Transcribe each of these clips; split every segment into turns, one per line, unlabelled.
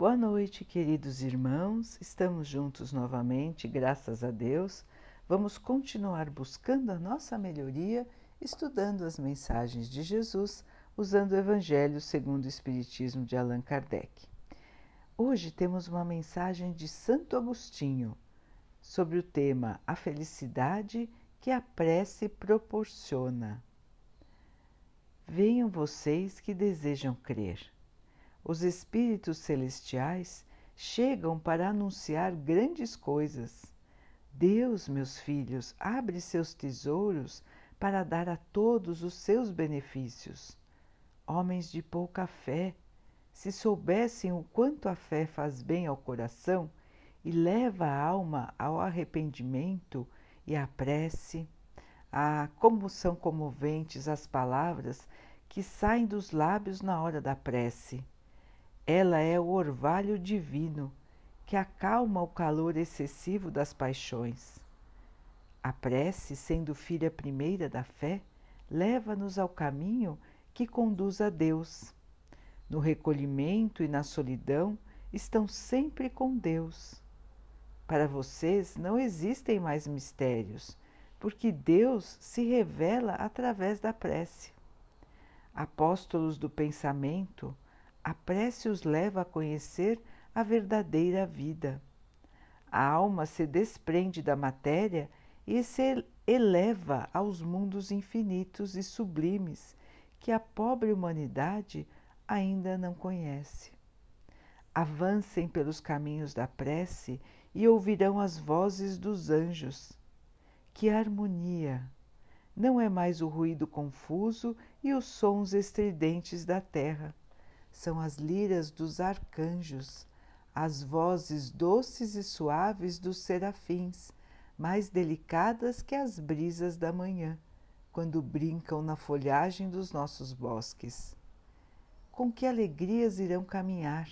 Boa noite, queridos irmãos. Estamos juntos novamente, graças a Deus. Vamos continuar buscando a nossa melhoria, estudando as mensagens de Jesus, usando o Evangelho segundo o Espiritismo de Allan Kardec. Hoje temos uma mensagem de Santo Agostinho sobre o tema A felicidade que a prece proporciona. Venham vocês que desejam crer os espíritos celestiais chegam para anunciar grandes coisas. Deus, meus filhos, abre seus tesouros para dar a todos os seus benefícios. Homens de pouca fé, se soubessem o quanto a fé faz bem ao coração e leva a alma ao arrependimento e à prece, ah, como são comoventes as palavras que saem dos lábios na hora da prece. Ela é o orvalho divino que acalma o calor excessivo das paixões. A prece, sendo filha primeira da fé, leva-nos ao caminho que conduz a Deus. No recolhimento e na solidão estão sempre com Deus. Para vocês não existem mais mistérios, porque Deus se revela através da prece. Apóstolos do pensamento, a prece os leva a conhecer a verdadeira vida. A alma se desprende da matéria e se eleva aos mundos infinitos e sublimes que a pobre humanidade ainda não conhece. Avancem pelos caminhos da prece e ouvirão as vozes dos anjos. Que harmonia! Não é mais o ruído confuso e os sons estridentes da terra são as liras dos arcanjos, as vozes doces e suaves dos serafins, mais delicadas que as brisas da manhã, quando brincam na folhagem dos nossos bosques. Com que alegrias irão caminhar?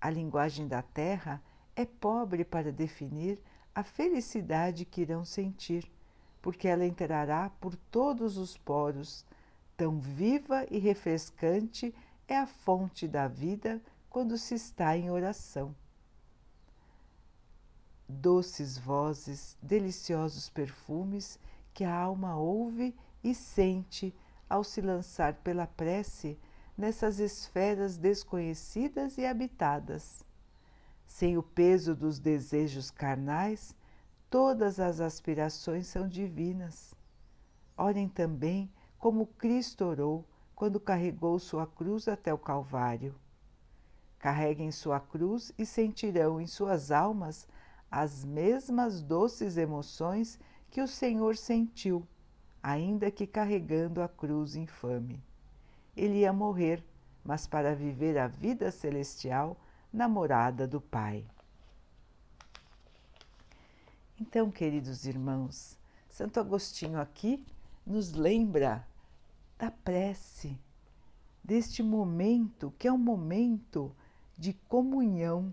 A linguagem da terra é pobre para definir a felicidade que irão sentir, porque ela entrará por todos os poros, tão viva e refrescante é a fonte da vida quando se está em oração. Doces vozes, deliciosos perfumes que a alma ouve e sente ao se lançar pela prece nessas esferas desconhecidas e habitadas. Sem o peso dos desejos carnais, todas as aspirações são divinas. Orem também como Cristo orou quando carregou sua cruz até o Calvário. Carreguem sua cruz e sentirão em suas almas as mesmas doces emoções que o Senhor sentiu, ainda que carregando a cruz infame. Ele ia morrer, mas para viver a vida celestial na morada do Pai. Então, queridos irmãos, Santo Agostinho aqui nos lembra da prece, deste momento que é um momento de comunhão,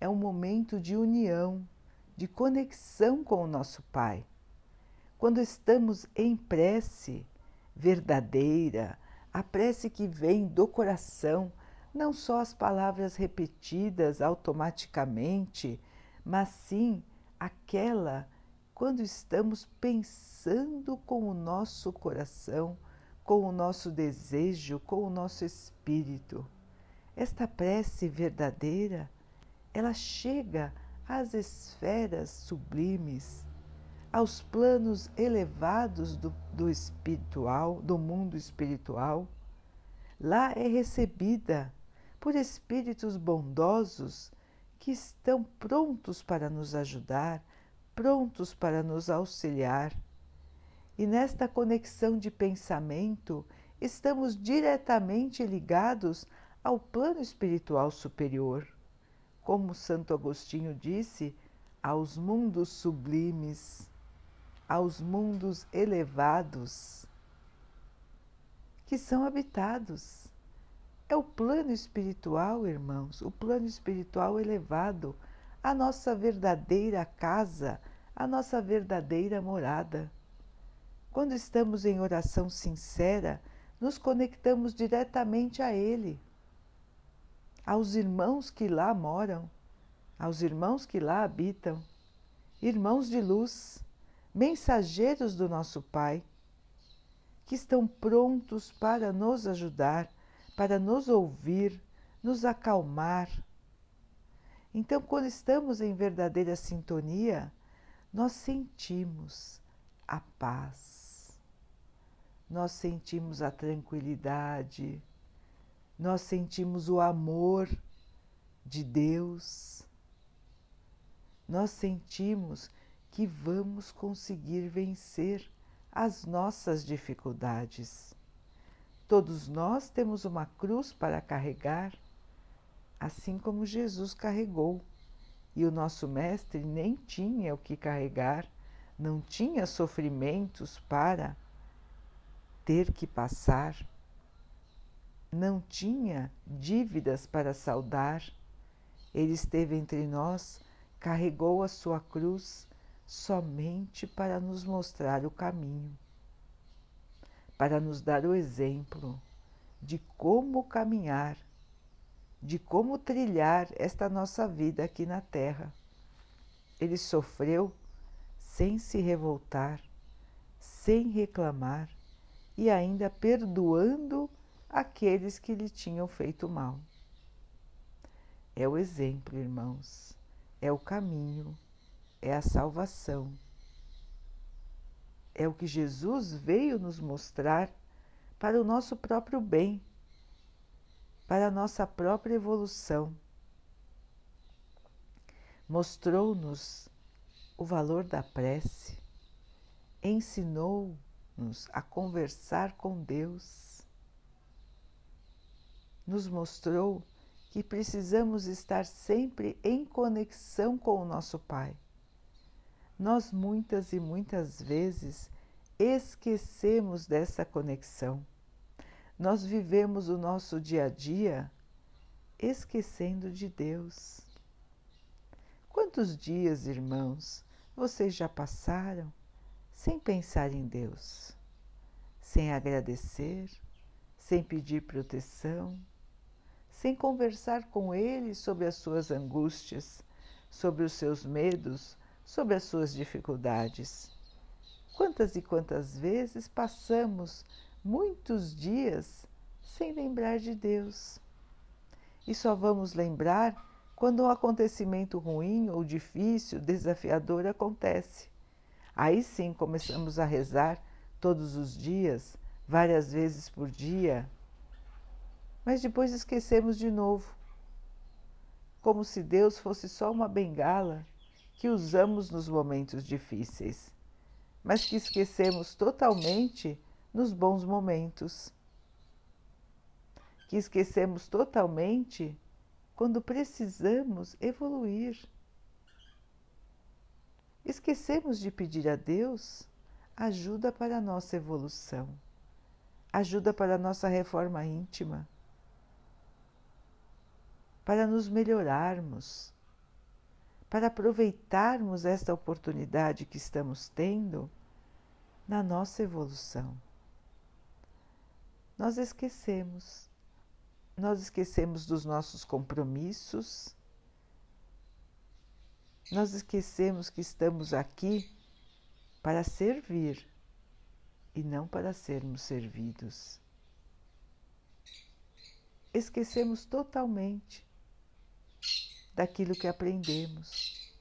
é um momento de união, de conexão com o nosso Pai. Quando estamos em prece verdadeira, a prece que vem do coração, não só as palavras repetidas automaticamente, mas sim aquela quando estamos pensando com o nosso coração, com o nosso desejo, com o nosso espírito. Esta prece verdadeira, ela chega às esferas sublimes, aos planos elevados do, do espiritual, do mundo espiritual. Lá é recebida por espíritos bondosos que estão prontos para nos ajudar, prontos para nos auxiliar. E nesta conexão de pensamento, estamos diretamente ligados ao plano espiritual superior. Como Santo Agostinho disse, aos mundos sublimes, aos mundos elevados, que são habitados. É o plano espiritual, irmãos, o plano espiritual elevado a nossa verdadeira casa, a nossa verdadeira morada. Quando estamos em oração sincera, nos conectamos diretamente a Ele. aos irmãos que lá moram, aos irmãos que lá habitam, irmãos de luz, mensageiros do nosso Pai, que estão prontos para nos ajudar, para nos ouvir, nos acalmar. Então, quando estamos em verdadeira sintonia, nós sentimos a paz, nós sentimos a tranquilidade, nós sentimos o amor de Deus, nós sentimos que vamos conseguir vencer as nossas dificuldades. Todos nós temos uma cruz para carregar, assim como Jesus carregou, e o nosso Mestre nem tinha o que carregar não tinha sofrimentos para ter que passar, não tinha dívidas para saldar. Ele esteve entre nós, carregou a sua cruz somente para nos mostrar o caminho, para nos dar o exemplo de como caminhar, de como trilhar esta nossa vida aqui na Terra. Ele sofreu sem se revoltar, sem reclamar e ainda perdoando aqueles que lhe tinham feito mal. É o exemplo, irmãos, é o caminho, é a salvação. É o que Jesus veio nos mostrar para o nosso próprio bem, para a nossa própria evolução. Mostrou-nos o valor da prece, ensinou-nos a conversar com Deus, nos mostrou que precisamos estar sempre em conexão com o nosso Pai. Nós muitas e muitas vezes esquecemos dessa conexão. Nós vivemos o nosso dia a dia esquecendo de Deus. Quantos dias, irmãos, vocês já passaram sem pensar em Deus, sem agradecer, sem pedir proteção, sem conversar com Ele sobre as suas angústias, sobre os seus medos, sobre as suas dificuldades. Quantas e quantas vezes passamos muitos dias sem lembrar de Deus? E só vamos lembrar quando um acontecimento ruim ou difícil, desafiador acontece. Aí sim começamos a rezar todos os dias, várias vezes por dia, mas depois esquecemos de novo, como se Deus fosse só uma bengala que usamos nos momentos difíceis, mas que esquecemos totalmente nos bons momentos, que esquecemos totalmente quando precisamos evoluir. Esquecemos de pedir a Deus ajuda para a nossa evolução, ajuda para a nossa reforma íntima, para nos melhorarmos, para aproveitarmos esta oportunidade que estamos tendo na nossa evolução. Nós esquecemos nós esquecemos dos nossos compromissos, nós esquecemos que estamos aqui para servir e não para sermos servidos. Esquecemos totalmente daquilo que aprendemos,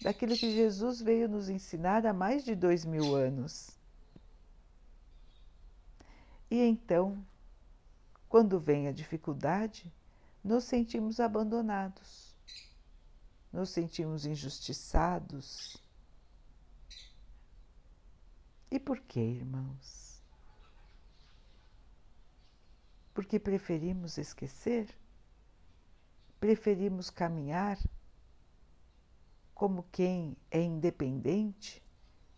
daquilo que Jesus veio nos ensinar há mais de dois mil anos. E então quando vem a dificuldade, nos sentimos abandonados, nos sentimos injustiçados. E por que, irmãos? Porque preferimos esquecer? Preferimos caminhar como quem é independente,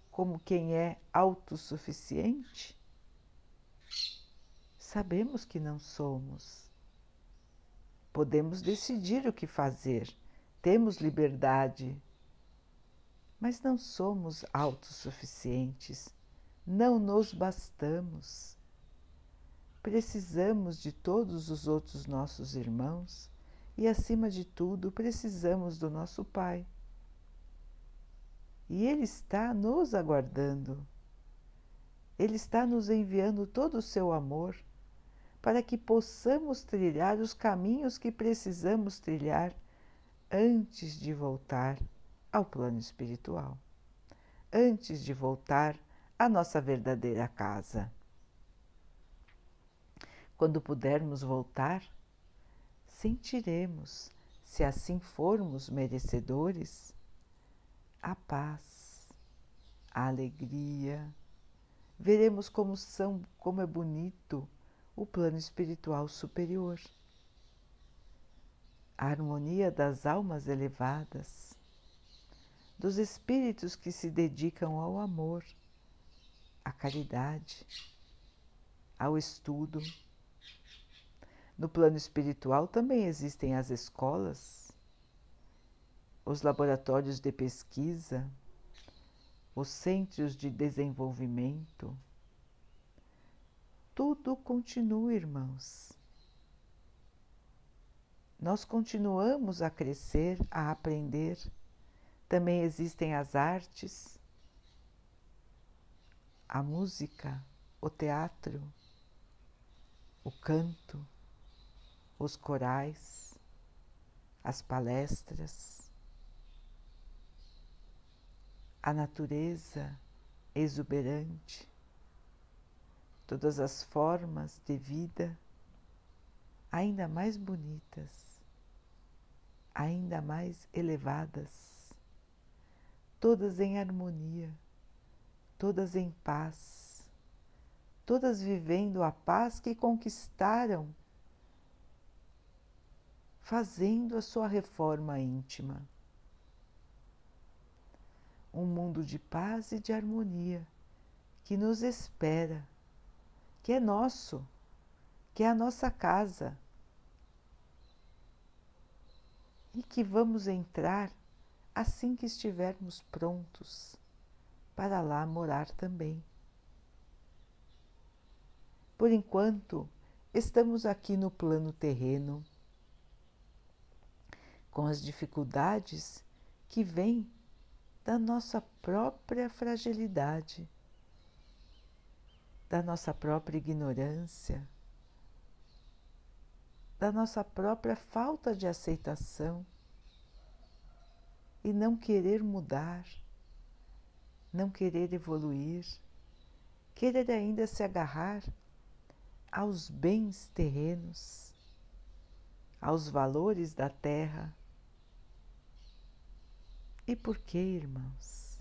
como quem é autossuficiente? Sabemos que não somos. Podemos decidir o que fazer, temos liberdade, mas não somos autossuficientes, não nos bastamos. precisamos de todos os outros nossos irmãos e, acima de tudo, precisamos do nosso Pai. E Ele está nos aguardando. Ele está nos enviando todo o seu amor para que possamos trilhar os caminhos que precisamos trilhar antes de voltar ao plano espiritual, antes de voltar à nossa verdadeira casa. Quando pudermos voltar, sentiremos, se assim formos merecedores, a paz, a alegria. Veremos como são, como é bonito o plano espiritual superior. A harmonia das almas elevadas, dos espíritos que se dedicam ao amor, à caridade, ao estudo no plano espiritual também existem as escolas, os laboratórios de pesquisa, os centros de desenvolvimento. Tudo continua, irmãos. Nós continuamos a crescer, a aprender. Também existem as artes, a música, o teatro, o canto os corais, as palestras, a natureza exuberante, todas as formas de vida ainda mais bonitas, ainda mais elevadas, todas em harmonia, todas em paz, todas vivendo a paz que conquistaram fazendo a sua reforma íntima. Um mundo de paz e de harmonia que nos espera, que é nosso, que é a nossa casa e que vamos entrar assim que estivermos prontos para lá morar também. Por enquanto, estamos aqui no plano terreno com as dificuldades que vêm da nossa própria fragilidade, da nossa própria ignorância, da nossa própria falta de aceitação e não querer mudar, não querer evoluir, querer ainda se agarrar aos bens terrenos, aos valores da terra e por que, irmãos?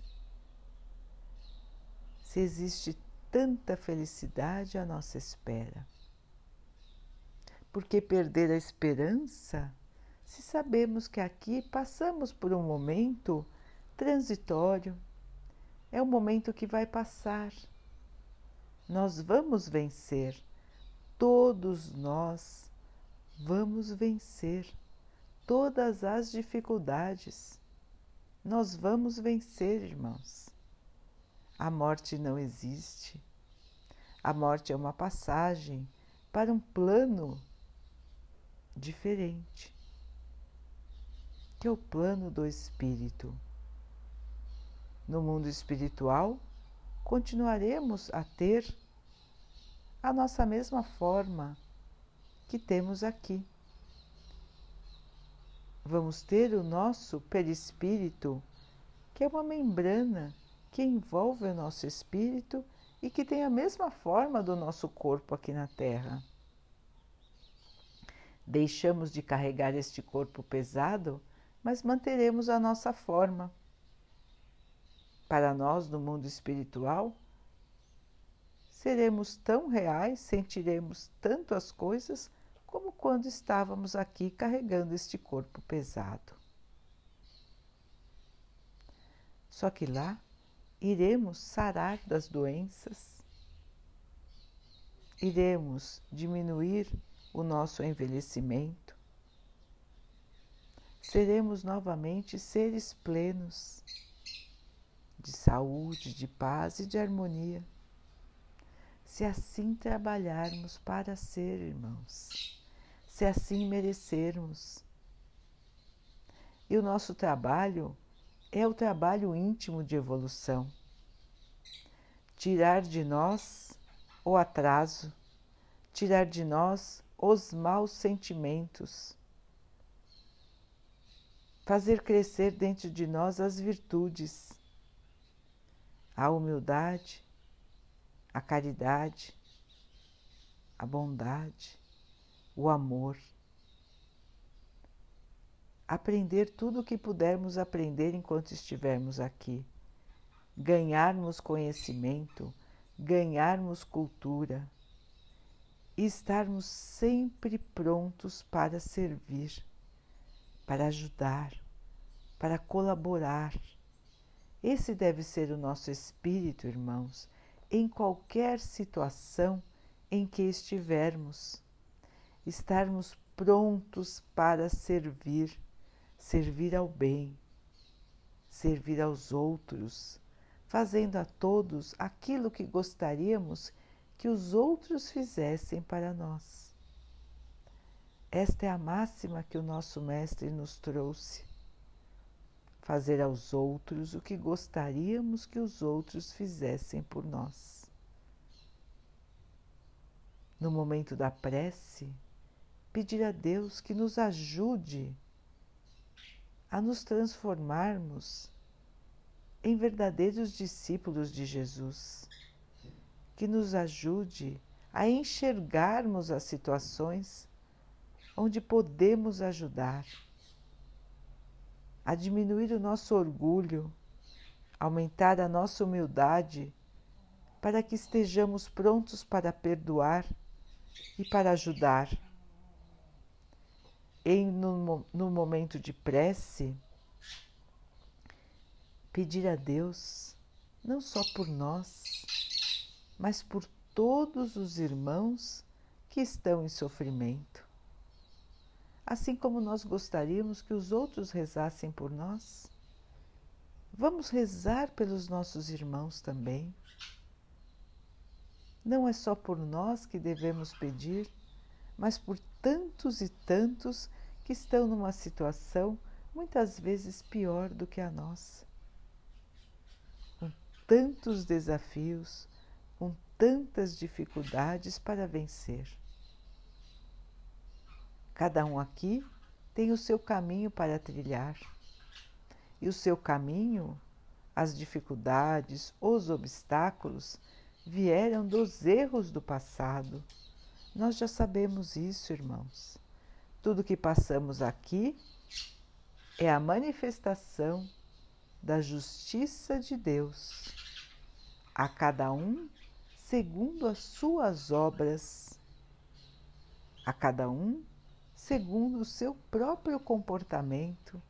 Se existe tanta felicidade à nossa espera, por que perder a esperança se sabemos que aqui passamos por um momento transitório? É um momento que vai passar. Nós vamos vencer, todos nós vamos vencer todas as dificuldades nós vamos vencer, irmãos. A morte não existe. A morte é uma passagem para um plano diferente, que é o plano do espírito. No mundo espiritual, continuaremos a ter a nossa mesma forma que temos aqui vamos ter o nosso perispírito, que é uma membrana que envolve o nosso espírito e que tem a mesma forma do nosso corpo aqui na Terra. Deixamos de carregar este corpo pesado, mas manteremos a nossa forma. Para nós, no mundo espiritual, seremos tão reais, sentiremos tanto as coisas como quando estávamos aqui carregando este corpo pesado. Só que lá iremos sarar das doenças, iremos diminuir o nosso envelhecimento, seremos novamente seres plenos de saúde, de paz e de harmonia. se assim trabalharmos para ser irmãos, se assim merecermos. E o nosso trabalho é o trabalho íntimo de evolução. Tirar de nós o atraso, tirar de nós os maus sentimentos, fazer crescer dentro de nós as virtudes, a humildade, a caridade, a bondade, o amor. Aprender tudo o que pudermos aprender enquanto estivermos aqui. Ganharmos conhecimento, ganharmos cultura e estarmos sempre prontos para servir, para ajudar, para colaborar. Esse deve ser o nosso espírito, irmãos, em qualquer situação em que estivermos, estarmos prontos para servir, servir ao bem, servir aos outros, fazendo a todos aquilo que gostaríamos que os outros fizessem para nós. Esta é a máxima que o nosso Mestre nos trouxe fazer aos outros o que gostaríamos que os outros fizessem por nós. No momento da prece, pedir a Deus que nos ajude a nos transformarmos em verdadeiros discípulos de Jesus, que nos ajude a enxergarmos as situações onde podemos ajudar a diminuir o nosso orgulho, aumentar a nossa humildade, para que estejamos prontos para perdoar e para ajudar. Em no, no momento de prece, pedir a Deus, não só por nós, mas por todos os irmãos que estão em sofrimento assim como nós gostaríamos que os outros rezassem por nós. Vamos rezar pelos nossos irmãos também. Não é só por nós que devemos pedir, mas por tantos e tantos que estão numa situação muitas vezes pior do que a nossa. Com tantos desafios, com tantas dificuldades para vencer. Cada um aqui tem o seu caminho para trilhar. E o seu caminho, as dificuldades, os obstáculos vieram dos erros do passado. Nós já sabemos isso, irmãos. Tudo que passamos aqui é a manifestação da justiça de Deus, a cada um segundo as suas obras, a cada um segundo o seu próprio comportamento,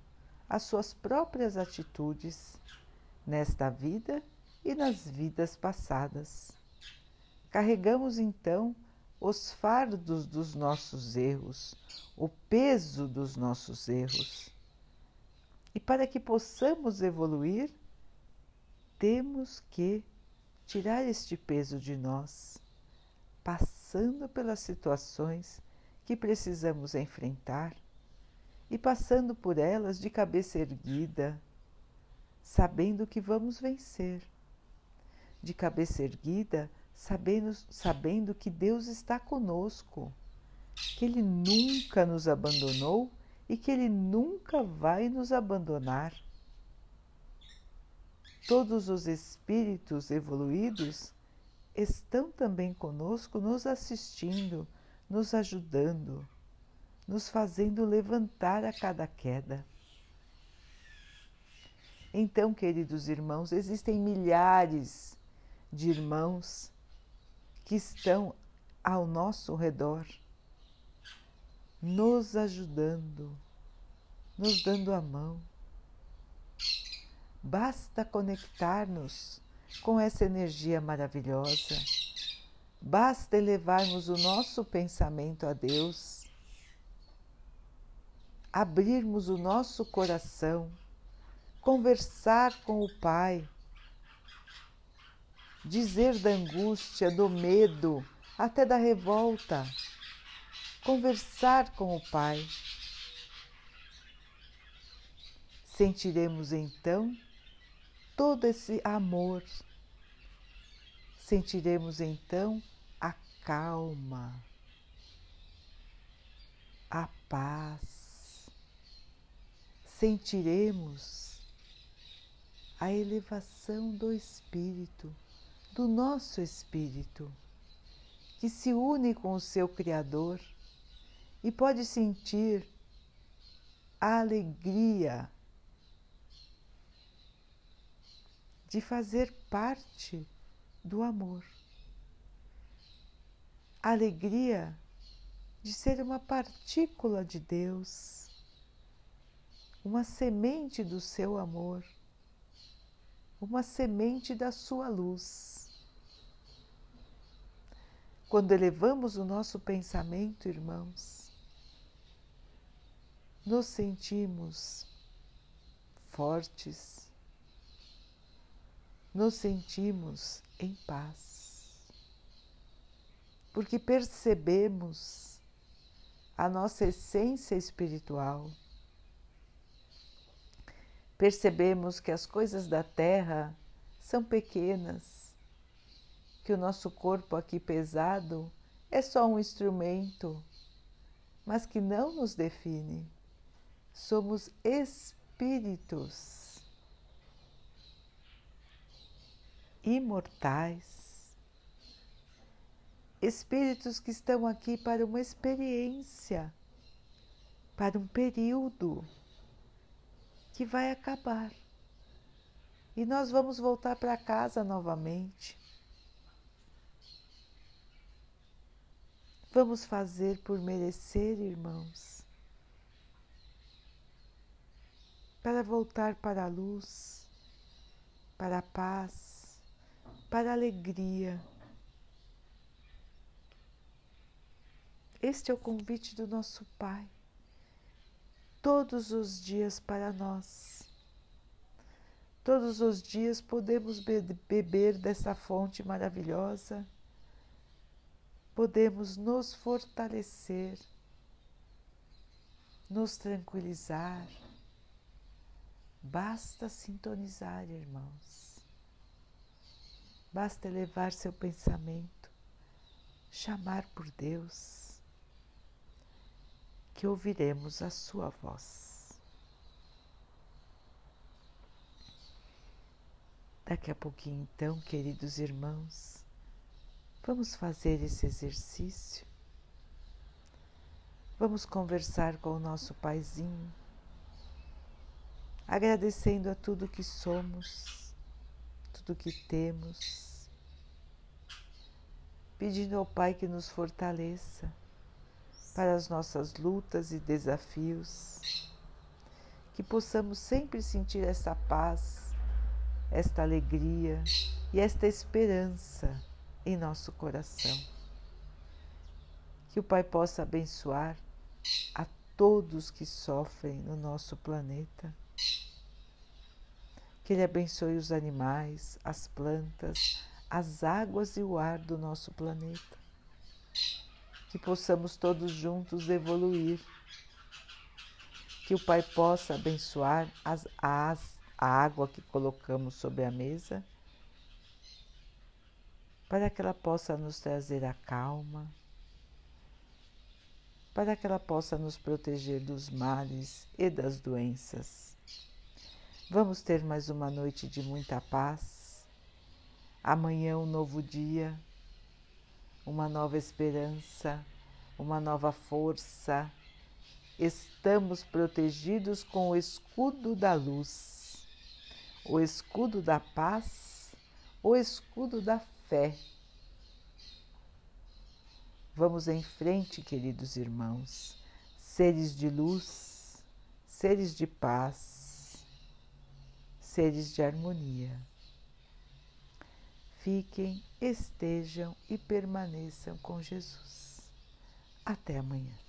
as suas próprias atitudes, nesta vida e nas vidas passadas. Carregamos então os fardos dos nossos erros, o peso dos nossos erros. E para que possamos evoluir, temos que tirar este peso de nós, passando pelas situações que precisamos enfrentar e passando por elas de cabeça erguida, sabendo que vamos vencer. De cabeça erguida, sabendo, sabendo que Deus está conosco, que Ele nunca nos abandonou e que Ele nunca vai nos abandonar. Todos os espíritos evoluídos estão também conosco, nos assistindo nos ajudando, nos fazendo levantar a cada queda. Então, queridos irmãos, existem milhares de irmãos que estão ao nosso redor, nos ajudando, nos dando a mão. Basta conectar-nos com essa energia maravilhosa. Basta elevarmos o nosso pensamento a Deus, abrirmos o nosso coração, conversar com o Pai, dizer da angústia, do medo, até da revolta, conversar com o Pai. Sentiremos então todo esse amor, sentiremos então a calma, a paz, sentiremos a elevação do Espírito, do nosso Espírito, que se une com o seu Criador e pode sentir a alegria de fazer parte do amor. A alegria de ser uma partícula de Deus, uma semente do seu amor, uma semente da sua luz. Quando elevamos o nosso pensamento, irmãos, nos sentimos fortes, nos sentimos em paz, porque percebemos a nossa essência espiritual, percebemos que as coisas da terra são pequenas, que o nosso corpo aqui pesado é só um instrumento, mas que não nos define. Somos espíritos imortais, espíritos que estão aqui para uma experiência, para um período que vai acabar. E nós vamos voltar para casa novamente. Vamos fazer por merecer, irmãos, para voltar para a luz, para a paz, para a alegria. Este é o convite do nosso Pai, todos os dias para nós. Todos os dias podemos beber dessa fonte maravilhosa, podemos nos fortalecer, nos tranquilizar. Basta sintonizar, irmãos. Basta elevar seu pensamento, chamar por Deus, que ouviremos a sua voz. Daqui a pouquinho, então, queridos irmãos, vamos fazer esse exercício. Vamos conversar com o nosso Paizinho, agradecendo a tudo que somos tudo que temos, pedindo ao Pai que nos fortaleça para as nossas lutas e desafios, que possamos sempre sentir essa paz, esta alegria e esta esperança em nosso coração. Que o Pai possa abençoar a todos que sofrem no nosso planeta que Ele abençoe os animais, as plantas, as águas e o ar do nosso planeta. Que possamos todos juntos evoluir. Que o Pai possa abençoar as, as, a água que colocamos sobre a mesa, para que ela possa nos trazer a calma, para que ela possa nos proteger dos males e das doenças Vamos ter mais uma noite de muita paz. Amanhã, um novo dia, uma nova esperança, uma nova força. Estamos protegidos com o escudo da luz, o escudo da paz, o escudo da fé. Vamos em frente, queridos irmãos, seres de luz, seres de paz seres de harmonia. Fiquem, estejam e permaneçam com Jesus. Até amanhã.